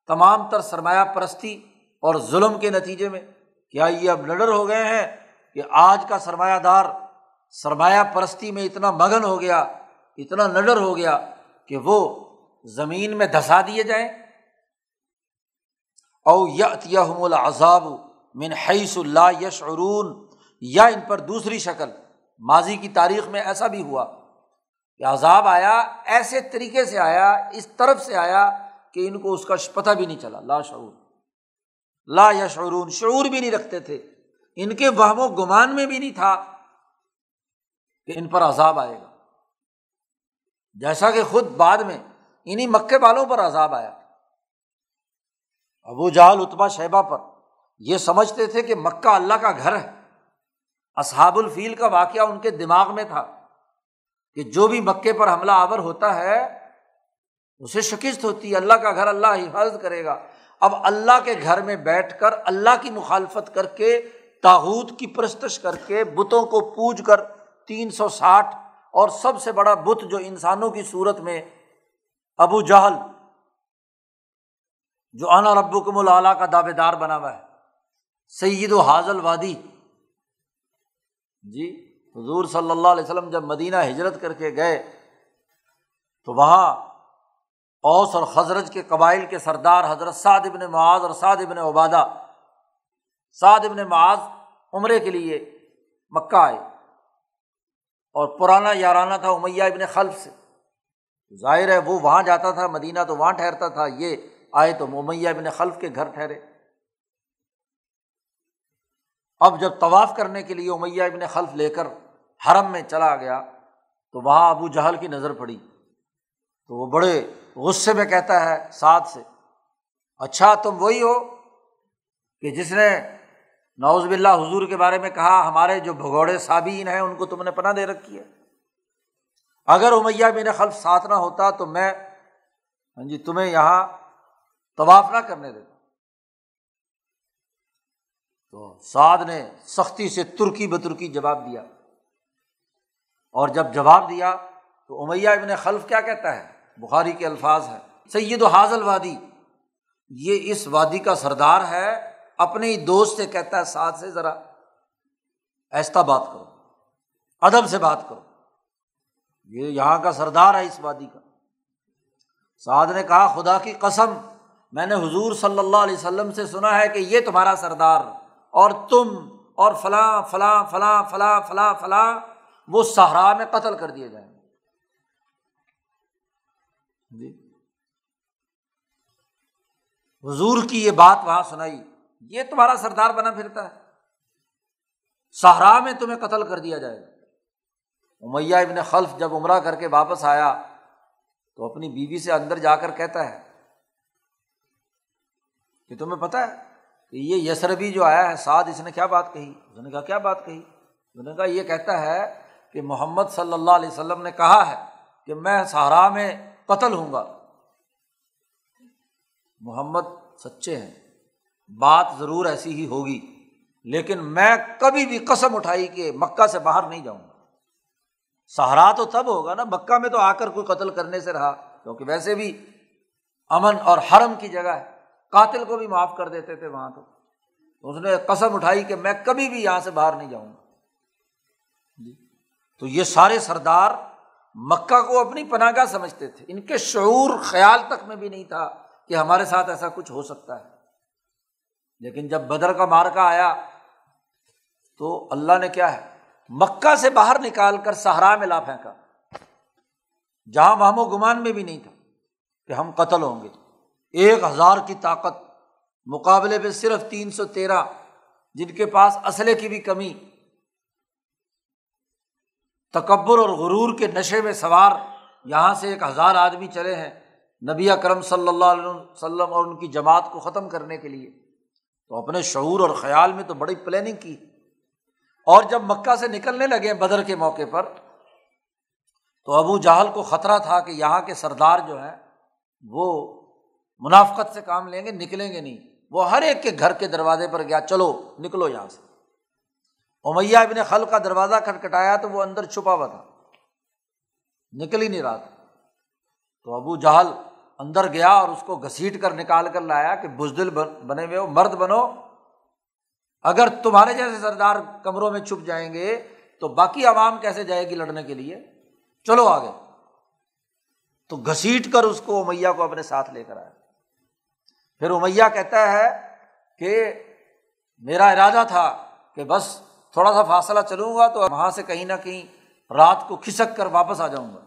تمام تر سرمایہ پرستی اور ظلم کے نتیجے میں۔ کیا یہ اب لڑر ہو گئے ہیں کہ آج کا سرمایہ دار سرمایہ پرستی میں اتنا مگن ہو گیا، اتنا نڈر ہو گیا کہ وہ زمین میں دھسا دیے جائیں؟ او یتم العذاب من حیث اللہ یش عرون یا ان پر دوسری شکل، ماضی کی تاریخ میں ایسا بھی ہوا کہ عذاب آیا، ایسے طریقے سے آیا، اس طرف سے آیا کہ ان کو اس کا پتہ بھی نہیں چلا، لا شعور، لا یا شعور بھی نہیں رکھتے تھے، ان کے وہم و گمان میں بھی نہیں تھا کہ ان پر عذاب آئے گا۔ جیسا کہ خود بعد میں انہیں مکے والوں پر عذاب آیا۔ ابو جہل اتبا شہبہ پر یہ سمجھتے تھے کہ مکہ اللہ کا گھر ہے۔ اصحاب الفیل کا واقعہ ان کے دماغ میں تھا کہ جو بھی مکے پر حملہ آور ہوتا ہے، اسے شکست ہوتی ہے۔ اللہ کا گھر اللہ حفاظت کرے گا۔ اب اللہ کے گھر میں بیٹھ کر اللہ کی مخالفت کر کے تاحود کی پرستش کر کے بتوں کو پوج کر تین سو ساٹھ اور سب سے بڑا بت جو انسانوں کی صورت میں ابو جہل جو انا رب العلیٰ کا دعوے دار بنا ہوا ہے، سید و حاضل وادی جی حضور صلی اللہ علیہ وسلم جب مدینہ ہجرت کر کے گئے، تو وہاں اوس اور حضرت کے قبائل کے سردار حضرت سعد ابن معاذ اور سعد ابن عبادہ، سعد ابن معاذ عمرے کے لیے مکہ آئے۔ اور پرانا یارانہ تھا امیہ ابن خلف سے۔ ظاہر ہے وہ وہاں جاتا تھا، مدینہ تو وہاں ٹھہرتا تھا، یہ آئے تو امیہ ابن خلف کے گھر ٹھہرے۔ اب جب طواف کرنے کے لیے امیہ ابن خلف لے کر حرم میں چلا گیا تو وہاں ابو جہل کی نظر پڑی۔ تو وہ بڑے غصے میں کہتا ہے ساتھ سے اچھا تم وہی ہو کہ جس نے نوز باللہ حضور کے بارے میں کہا، ہمارے جو بھگوڑے صابین ہیں، ان کو تم نے پناہ دے رکھی ہے۔ اگر امیہ بن خلف ساتھ نہ ہوتا تو میں ہاں جی تمہیں یہاں طواف نہ کرنے دیتا۔ تو سعد نے سختی سے ترکی بترکی جواب دیا۔ اور جب جواب دیا تو امیہ ابن خلف کیا کہتا ہے؟ بخاری کے الفاظ ہے سید و حاضل وادی، یہ اس وادی کا سردار ہے، اپنے ہی دوست سے کہتا ہے ساتھ سے، ذرا ایستا بات کرو، ادب سے بات کرو۔ یہ یہاں کا سردار ہے اس وادی کا۔ سعد نے کہا، خدا کی قسم میں نے حضور صلی اللہ علیہ وسلم سے سنا ہے کہ یہ تمہارا سردار اور تم اور فلاں فلاں فلاں فلاں فلاں فلاں، وہ صحرا میں قتل کر دیے جائیں جی۔ حضور کی یہ بات وہاں سنائی۔ یہ تمہارا سردار بنا پھرتا ہے۔ سہرا میں تمہیں قتل کر دیا جائے گا۔ امیہ ابن خلف جب عمرہ کر کے واپس آیا تو اپنی بیوی سے اندر جا کر کہتا ہے کہ تمہیں پتا ہے کہ یہ یسربی جو آیا ہے، سعد اس نے کیا بات کہی؟ اس نے کہا، کیا بات کہی؟ اس نے کہا، یہ کہتا ہے کہ محمد صلی اللہ علیہ وسلم نے کہا ہے کہ میں سہارا میں قتل ہوں گا۔ محمد سچے ہیں۔ بات ضرور ایسی ہی ہوگی، لیکن میں کبھی بھی قسم اٹھائی کہ مکہ سے باہر نہیں جاؤں گا۔ سہارا تو تب ہوگا نا، مکہ میں تو آ کر کوئی قتل کرنے سے رہا، کیونکہ ویسے بھی امن اور حرم کی جگہ ہے۔ قاتل کو بھی معاف کر دیتے تھے وہاں تو۔ اس نے قسم اٹھائی کہ میں کبھی بھی یہاں سے باہر نہیں جاؤں گا۔ جی۔ تو یہ سارے سردار مکہ کو اپنی پناہ گاہ سمجھتے تھے۔ ان کے شعور خیال تک میں بھی نہیں تھا کہ ہمارے ساتھ ایسا کچھ ہو سکتا ہے۔ لیکن جب بدر کا مارکا آیا تو اللہ نے کیا ہے؟ مکہ سے باہر نکال کر سہارا میں لا پھینکا۔ جہاں وہم و گمان میں بھی نہیں تھا کہ ہم قتل ہوں گے۔ ایک ہزار کی طاقت، مقابلے میں صرف تین سو تیرہ، جن کے پاس اسلحے کی بھی کمی، تکبر اور غرور کے نشے میں سوار یہاں سے ایک ہزار آدمی چلے ہیں نبی اکرم صلی اللہ علیہ وسلم اور ان کی جماعت کو ختم کرنے کے لیے۔ تو اپنے شعور اور خیال میں تو بڑی پلاننگ کی۔ اور جب مکہ سے نکلنے لگے بدر کے موقع پر، تو ابو جہل کو خطرہ تھا کہ یہاں کے سردار جو ہیں وہ منافقت سے کام لیں گے، نکلیں گے نہیں۔ وہ ہر ایک کے گھر کے دروازے پر گیا، چلو نکلو یہاں سے۔ امیہ ابن خل کا دروازہ کھٹکھٹایا تو وہ اندر چھپا ہوا تھا۔ نکل ہی نہیں رہا تھا تو ابو جہل اندر گیا اور اس کو گھسیٹ کر نکال کر لایا کہ بزدل بنے ہوئے ہو، مرد بنو۔ اگر تمہارے جیسے سردار کمروں میں چھپ جائیں گے تو باقی عوام کیسے جائے گی لڑنے کے لیے؟ چلو آگے۔ تو گھسیٹ کر اس کو امیا کو اپنے ساتھ لے کر آیا۔ پھر امیا کہتا ہے کہ میرا ارادہ تھا کہ بس تھوڑا سا فاصلہ چلوں گا تو وہاں سے کہیں نہ کہیں رات کو کھسک کر واپس آ جاؤں گا۔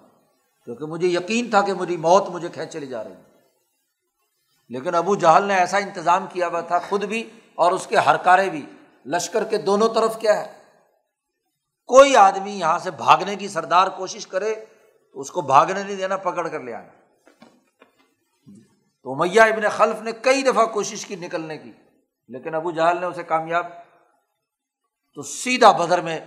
کیونکہ مجھے یقین تھا کہ میری موت مجھے کھینچ چلی جا رہی ہے۔ لیکن ابو جہل نے ایسا انتظام کیا ہوا تھا، خود بھی اور اس کے ہرکارے بھی۔ لشکر کے دونوں طرف کیا ہے؟ کوئی آدمی یہاں سے بھاگنے کی سردار کوشش کرے تو اس کو بھاگنے نہیں دینا، پکڑ کر لے آنا۔ تو میاں ابن خلف نے کئی دفعہ کوشش کی نکلنے کی، لیکن ابو جہل نے اسے کامیاب۔ تو سیدھا بدر میں،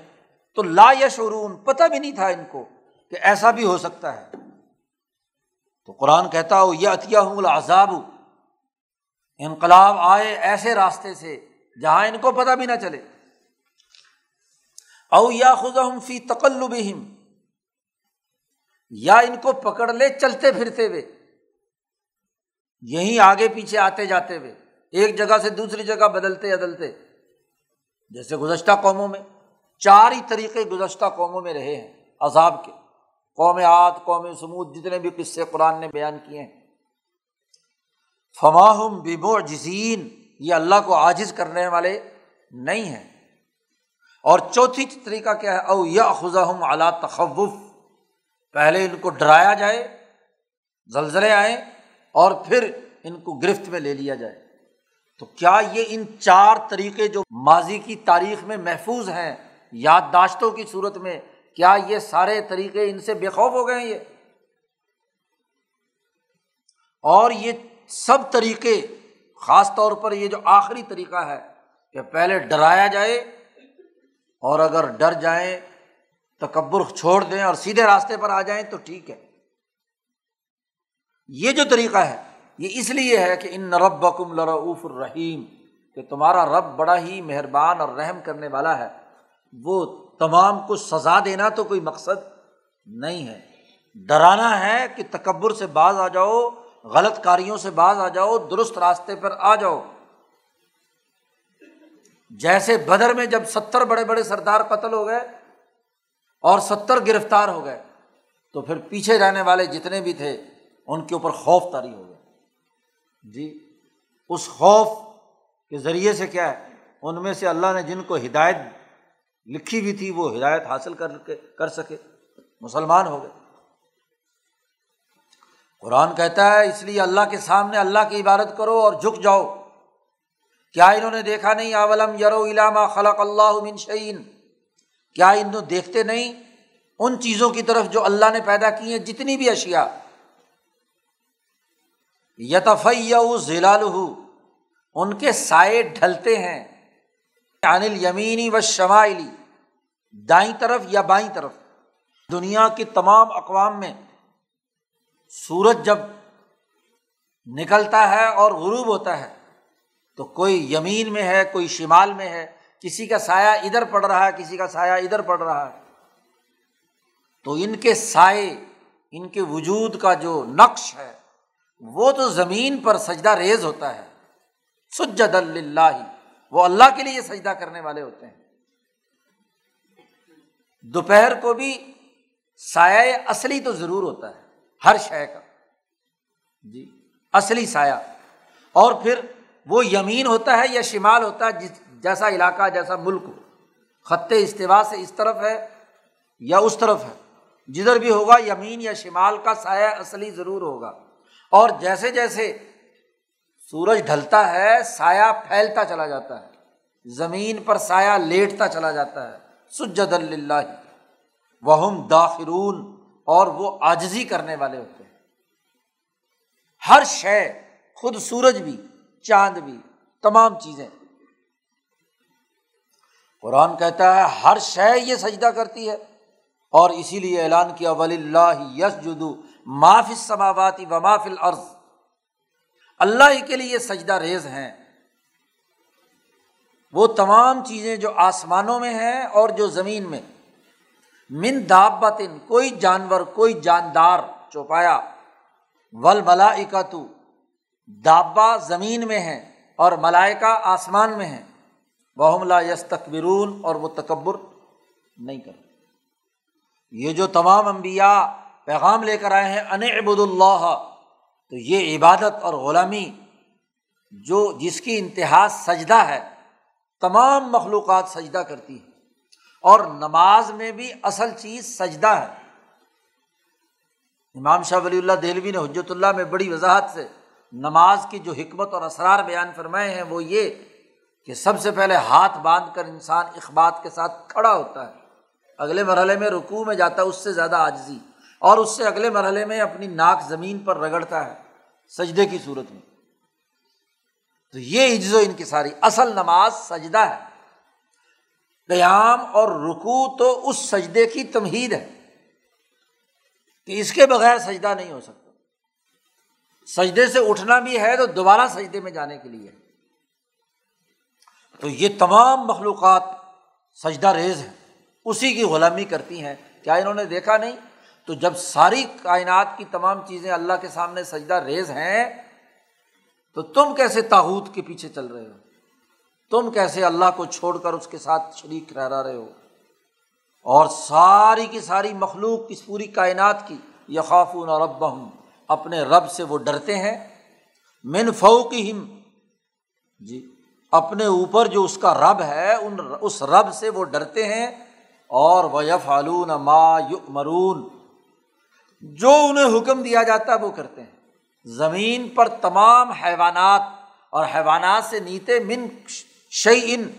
تو لا یشورون پتہ بھی نہیں تھا ان کو کہ ایسا بھی ہو سکتا ہے۔ تو قرآن کہتا ہو یہ عطیہ ہوں العذاب۔ انقلاب آئے ایسے راستے سے جہاں ان کو پتہ بھی نہ چلے۔ او یا خزم فی تقلب یا ان کو پکڑ لے چلتے پھرتے ہوئے۔ یہیں آگے پیچھے آتے جاتے ہوئے، ایک جگہ سے دوسری جگہ بدلتے بدلتے، جیسے گزشتہ قوموں میں، چار ہی طریقے گزشتہ قوموں میں رہے ہیں، عذاب کے۔ قوم عاد، قوم سمود جتنے بھی قصے قرآن نے بیان کیے ہیں۔ فماہم بیبو جزین یہ اللہ کو عاجز کرنے والے نہیں ہیں۔ اور چوتھی طریقہ کیا ہے؟ او یا خزم اعلیٰ تخوف۔ پہلے ان کو ڈرایا جائے، زلزلے آئیں اور پھر ان کو گرفت میں لے لیا جائے۔ تو کیا یہ ان چار طریقے جو ماضی کی تاریخ میں محفوظ ہیں، یادداشتوں کی صورت میں، کیا یہ سارے طریقے ان سے بے خوف ہو گئے یہ؟ اور یہ سب طریقے، خاص طور پر یہ جو آخری طریقہ ہے کہ پہلے ڈرایا جائے اور اگر ڈر جائیں، تکبر چھوڑ دیں اور سیدھے راستے پر آ جائیں تو ٹھیک ہے۔ یہ جو طریقہ ہے، یہ اس لیے ہے کہ ان رب بکم لرعف الرحیم، کہ تمہارا رب بڑا ہی مہربان اور رحم کرنے والا ہے۔ وہ تمام کو سزا دینا تو کوئی مقصد نہیں ہے۔ ڈرانا ہے کہ تکبر سے باز آ جاؤ، غلط کاریوں سے باز آ جاؤ، درست راستے پر آ جاؤ۔ جیسے بدر میں جب ستر بڑے بڑے سردار قتل ہو گئے اور ستر گرفتار ہو گئے، تو پھر پیچھے رہنے والے جتنے بھی تھے ان کے اوپر خوف تاری ہو گیا۔ جی اس خوف کے ذریعے سے کیا ہے؟ ان میں سے اللہ نے جن کو ہدایت لکھی ہوئی تھی، وہ ہدایت حاصل کر کے، کر سکے۔ مسلمان ہو گئے۔ قرآن کہتا ہے، اس لیے اللہ کے سامنے اللہ کی عبادت کرو اور جھک جاؤ۔ کیا انہوں نے دیکھا نہیں؟ اولم یرو علامہ خلق اللہ من شعین کیا انہوں دیکھتے نہیں؟ ان چیزوں کی طرف جو اللہ نے پیدا کی ہیں، جتنی بھی اشیا یتفی ضلع ان کے سائے ڈھلتے ہیں انل یمینی و شمائلی دائیں طرف یا بائیں طرف۔ دنیا کی تمام اقوام میں سورج جب نکلتا ہے اور غروب ہوتا ہے، تو کوئی یمین میں ہے، کوئی شمال میں ہے، کسی کا سایہ ادھر پڑ رہا ہے، کسی کا سایہ ادھر پڑ رہا ہے۔ تو ان کے سائے، ان کے وجود کا جو نقش ہے وہ تو زمین پر سجدہ ریز ہوتا ہے۔ سجد اللہ وہ اللہ کے لیے سجدہ کرنے والے ہوتے ہیں۔ دوپہر کو بھی سایہ اصلی تو ضرور ہوتا ہے، ہر شے کا۔ جی اصلی سایہ۔ اور پھر وہ یمین ہوتا ہے یا شمال ہوتا ہے، جس جیسا علاقہ، جیسا ملک۔ ہو خطے استوا سے اس طرف ہے یا اس طرف ہے۔ جدھر بھی ہوگا، یمین یا شمال کا سایہ اصلی ضرور ہوگا۔ اور جیسے جیسے سورج ڈھلتا ہے، سایہ پھیلتا چلا جاتا ہے۔ زمین پر سایہ لیٹتا چلا جاتا ہے۔ سجد اللہ وہم داخرون۔ اور وہ آجزی کرنے والے ہوتے ہیں۔ ہر شے، خود سورج بھی، چاند بھی، تمام چیزیں۔ قرآن کہتا ہے، ہر شے یہ سجدہ کرتی ہے۔ اور اسی لیے اعلان کیا ولی اللہ یس جدو معافی سماواتی و مافل عرض اللہ ہی کے لیے سجدہ ریز ہیں۔ وہ تمام چیزیں جو آسمانوں میں ہیں اور جو زمین میں۔ من دابتن، کوئی جانور، کوئی جاندار چوپایا۔ ول ملائکا تو دابا زمین میں ہے اور ملائکا آسمان میں ہے وہ لا یس تقبرون اور وہ تکبر نہیں کرتے۔ یہ جو تمام انبیا پیغام لے کر آئے ہیں، ان ابود اللہ تو یہ عبادت اور غلامی جو جس کی انتہا سجدہ ہے، تمام مخلوقات سجدہ کرتی ہے اور نماز میں بھی اصل چیز سجدہ ہے۔ امام شاہ ولی اللہ دہلوی نے حجرت اللہ میں بڑی وضاحت سے نماز کی جو حکمت اور اسرار بیان فرمائے ہیں، وہ یہ کہ سب سے پہلے ہاتھ باندھ کر انسان اخبات کے ساتھ کھڑا ہوتا ہے۔ اگلے مرحلے میں رکوع میں جاتا ہے، اس سے زیادہ عاجزی۔ اور اس سے اگلے مرحلے میں اپنی ناک زمین پر رگڑتا ہے سجدے کی صورت میں۔ تو یہ عجز و ان کی ساری اصل نماز سجدہ ہے۔ قیام اور رکو تو اس سجدے کی تمہید ہے کہ اس کے بغیر سجدہ نہیں ہو سکتا۔ سجدے سے اٹھنا بھی ہے تو دوبارہ سجدے میں جانے کے لیے۔ تو یہ تمام مخلوقات سجدہ ریز ہیں۔ اسی کی غلامی کرتی ہیں۔ کیا انہوں نے دیکھا نہیں؟ تو جب ساری کائنات کی تمام چیزیں اللہ کے سامنے سجدہ ریز ہیں، تو تم کیسے تاحود کے پیچھے چل رہے ہو؟ تم کیسے اللہ کو چھوڑ کر اس کے ساتھ شریک ٹھہرا رہے ہو؟ اور ساری کی ساری مخلوق اس پوری کائنات کی یقافون اور رب اپنے رب سے وہ ڈرتے ہیں۔ من فو ہم جی اپنے اوپر جو اس کا رب ہے، ان، اس رب سے وہ ڈرتے ہیں۔ اور وہ یف ما مرون جو انہیں حکم دیا جاتا ہے وہ کرتے ہیں۔ زمین پر تمام حیوانات اور حیوانات سے نیتے من شعین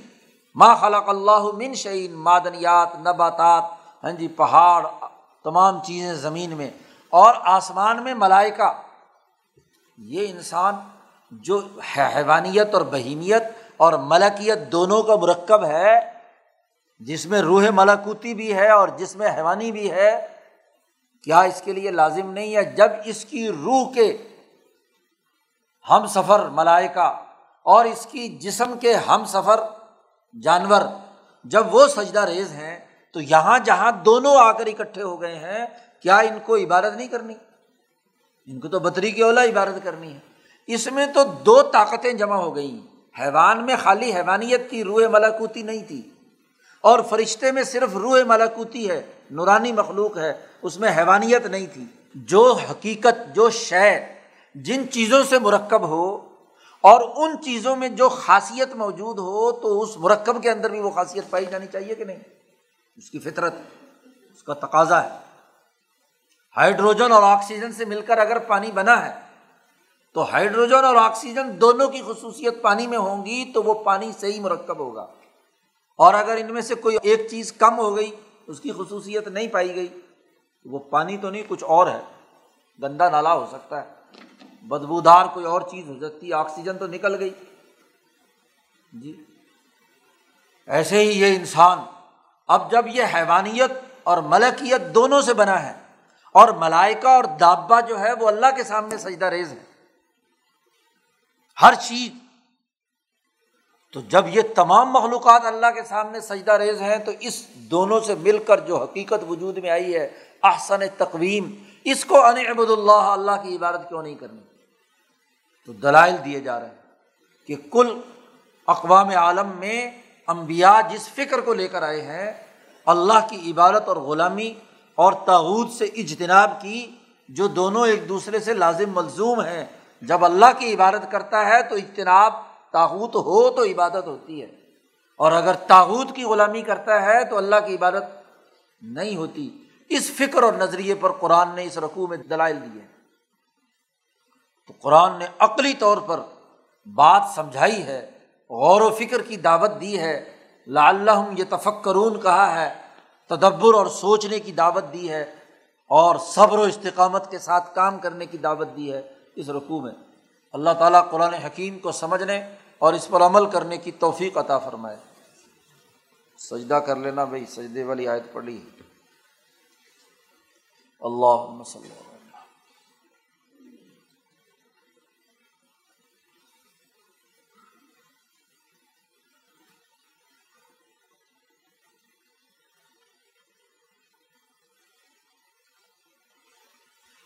ما خلق اللہ من شعین معدنیات، نباتات ہاں جی پہاڑ، تمام چیزیں زمین میں۔ اور آسمان میں ملائکہ۔ یہ انسان جو حیوانیت اور بہیمیت اور ملکیت دونوں کا مرکب ہے، جس میں روح ملاکوتی بھی ہے اور جس میں حیوانی بھی ہے کیا اس کے لیے لازم نہیں ہے؟ جب اس کی روح کے ہم سفر، ملائکہ اور اس کی جسم کے ہم سفر جانور جب وہ سجدہ ریز ہیں، تو یہاں جہاں دونوں آ کر اکٹھے ہو گئے ہیں، کیا ان کو عبادت نہیں کرنی؟ ان کو تو بطری کی اولا عبادت کرنی ہے۔ اس میں تو دو طاقتیں جمع ہو گئیں۔ حیوان میں خالی حیوانیت کی روح ملاکوتی نہیں تھی، اور فرشتے میں صرف روح ملاکوتی ہے، نورانی مخلوق ہے۔ اس میں حیوانیت نہیں تھی۔ جو حقیقت، جو شے جن چیزوں سے مرکب ہو اور ان چیزوں میں جو خاصیت موجود ہو، تو اس مرکب کے اندر بھی وہ خاصیت پائی جانی چاہیے کہ نہیں؟ اس کی فطرت، اس کا تقاضا ہے۔ ہائیڈروجن اور آکسیجن سے مل کر اگر پانی بنا ہے، تو ہائیڈروجن اور آکسیجن دونوں کی خصوصیت پانی میں ہوں گی، تو وہ پانی صحیح مرکب ہوگا۔ اور اگر ان میں سے کوئی ایک چیز کم ہو گئی، اس کی خصوصیت نہیں پائی گئی وہ پانی تو نہیں، کچھ اور ہے۔ گندا نالا ہو سکتا ہے۔ بدبودار کوئی اور چیز ہو سکتی ہے آکسیجن تو نکل گئی۔ جی۔ ایسے ہی یہ انسان اب جب یہ حیوانیت اور ملکیت دونوں سے بنا ہے اور ملائکہ اور دابا جو ہے، وہ اللہ کے سامنے سجدہ ریز ہے۔ ہر چیز تو جب یہ تمام مخلوقات اللہ کے سامنے سجدہ ریز ہیں تو اس دونوں سے مل کر جو حقیقت وجود میں آئی ہے، احسن تقویم، اس کو ان عبد اللہ اللہ کی عبادت کیوں نہیں کرنی؟ تو دلائل دیے جا رہے ہیں کہ کل اقوام عالم میں امبیا جس فکر کو لے کر آئے ہیں، اللہ کی عبادت اور غلامی اور تعود سے اجتناب کی، جو دونوں ایک دوسرے سے لازم ملزوم ہیں۔ جب اللہ کی عبادت کرتا ہے تو اجتناب تاحوت ہو تو عبادت ہوتی ہے۔ اور اگر تاحود کی غلامی کرتا ہے تو اللہ کی عبادت نہیں ہوتی۔ اس فکر اور نظریے پر قرآن نے اس رقوع میں دلائل دیے۔ تو قرآن نے عقلی طور پر بات سمجھائی ہے، غور و فکر کی دعوت دی ہے۔ لا اللہ یہ تفکرون کہا ہے، تدبر اور سوچنے کی دعوت دی ہے اور صبر و استقامت کے ساتھ کام کرنے کی دعوت دی ہے اس رقوع میں۔ اللہ تعالیٰ قرآن حکیم کو سمجھنے اور اس پر عمل کرنے کی توفیق عطا فرمائے۔ سجدہ کر لینا بھائی، سجدے والی آیت پڑھی۔ اللہ مسلم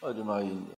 اجمعین۔